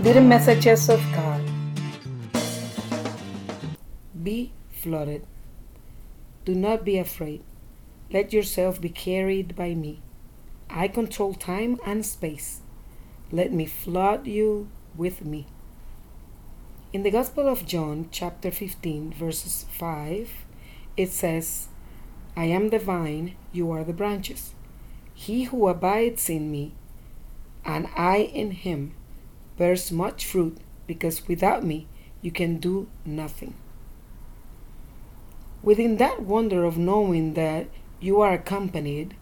Little messages of God. Be flooded. Do not be afraid. Let yourself be carried by me. I control time and space. Let me flood you with me. In the Gospel of John, chapter 15, verses 5, it says, I am the vine, you are the branches. He who abides in me, and I in him, bears much fruit, because without me you can do nothing. Within that wonder of knowing that you are accompanied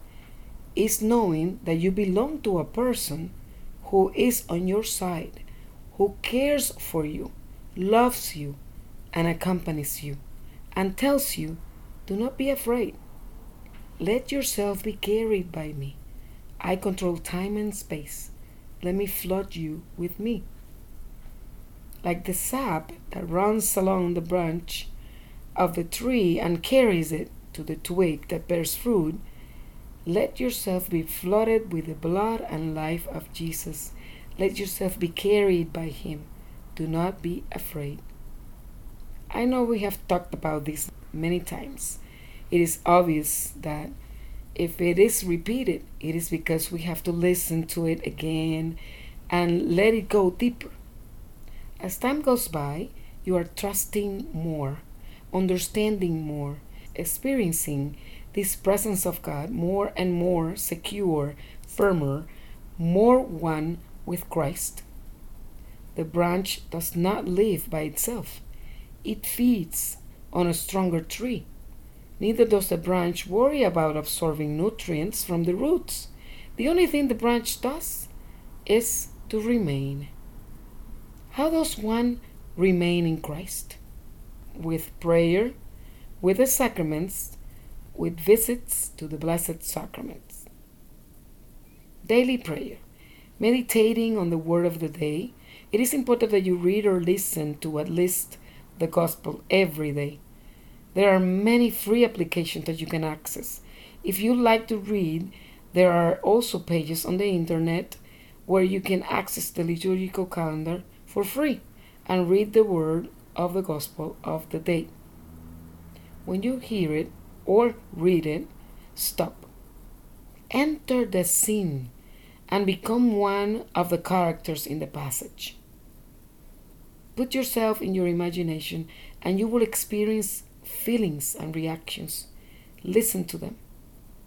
is knowing that you belong to a person who is on your side, who cares for you, loves you, and accompanies you, and tells you, Do not be afraid. Let yourself be carried by me. I control time and space. Let me flood you with me. Like the sap that runs along the branch of the tree and carries it to the twig that bears fruit, let yourself be flooded with the blood and life of Jesus. Let yourself be carried by him. Do not be afraid. I know we have talked about this many times. It is obvious that if it is repeated, it is because we have to listen to it again and let it go deeper. As time goes by, you are trusting more, understanding more, experiencing this presence of God more and more secure, firmer, more one with Christ. The branch does not live by itself, it feeds on a stronger tree Neither does the branch worry about absorbing nutrients from the roots. The only thing the branch does is to remain. How does one remain in Christ? With prayer, with the sacraments, with visits to the Blessed Sacraments. Daily prayer. Meditating on the word of the day, it is important that you read or listen to at least the Gospel every day. There are many free applications that you can access. If you like to read, there are also pages on the internet where you can access the liturgical calendar for free and read the word of the gospel of the day. When you hear it or read it, stop. Enter the scene and become one of the characters in the passage. Put yourself in your imagination and you will experience feelings and reactions. Listen to them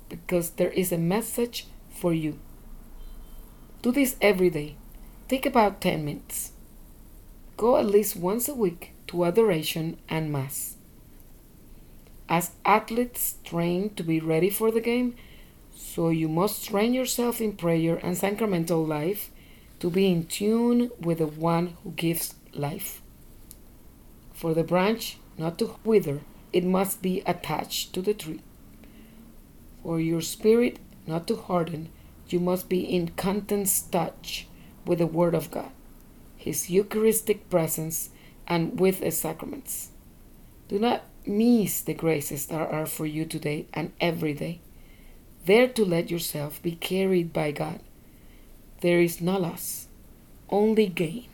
because there is a message for you. Do this every day. Take about 10 minutes. Go at least once a week to adoration and mass. As athletes train to be ready for the game, so you must train yourself in prayer and sacramental life to be in tune with the one who gives life. For the branch not to wither, it must be attached to the tree. For your spirit not to harden, you must be in constant touch with the Word of God, His Eucharistic presence, and with the sacraments. Do not miss the graces that are for you today and every day. There to let yourself be carried by God. There is no loss, only gain.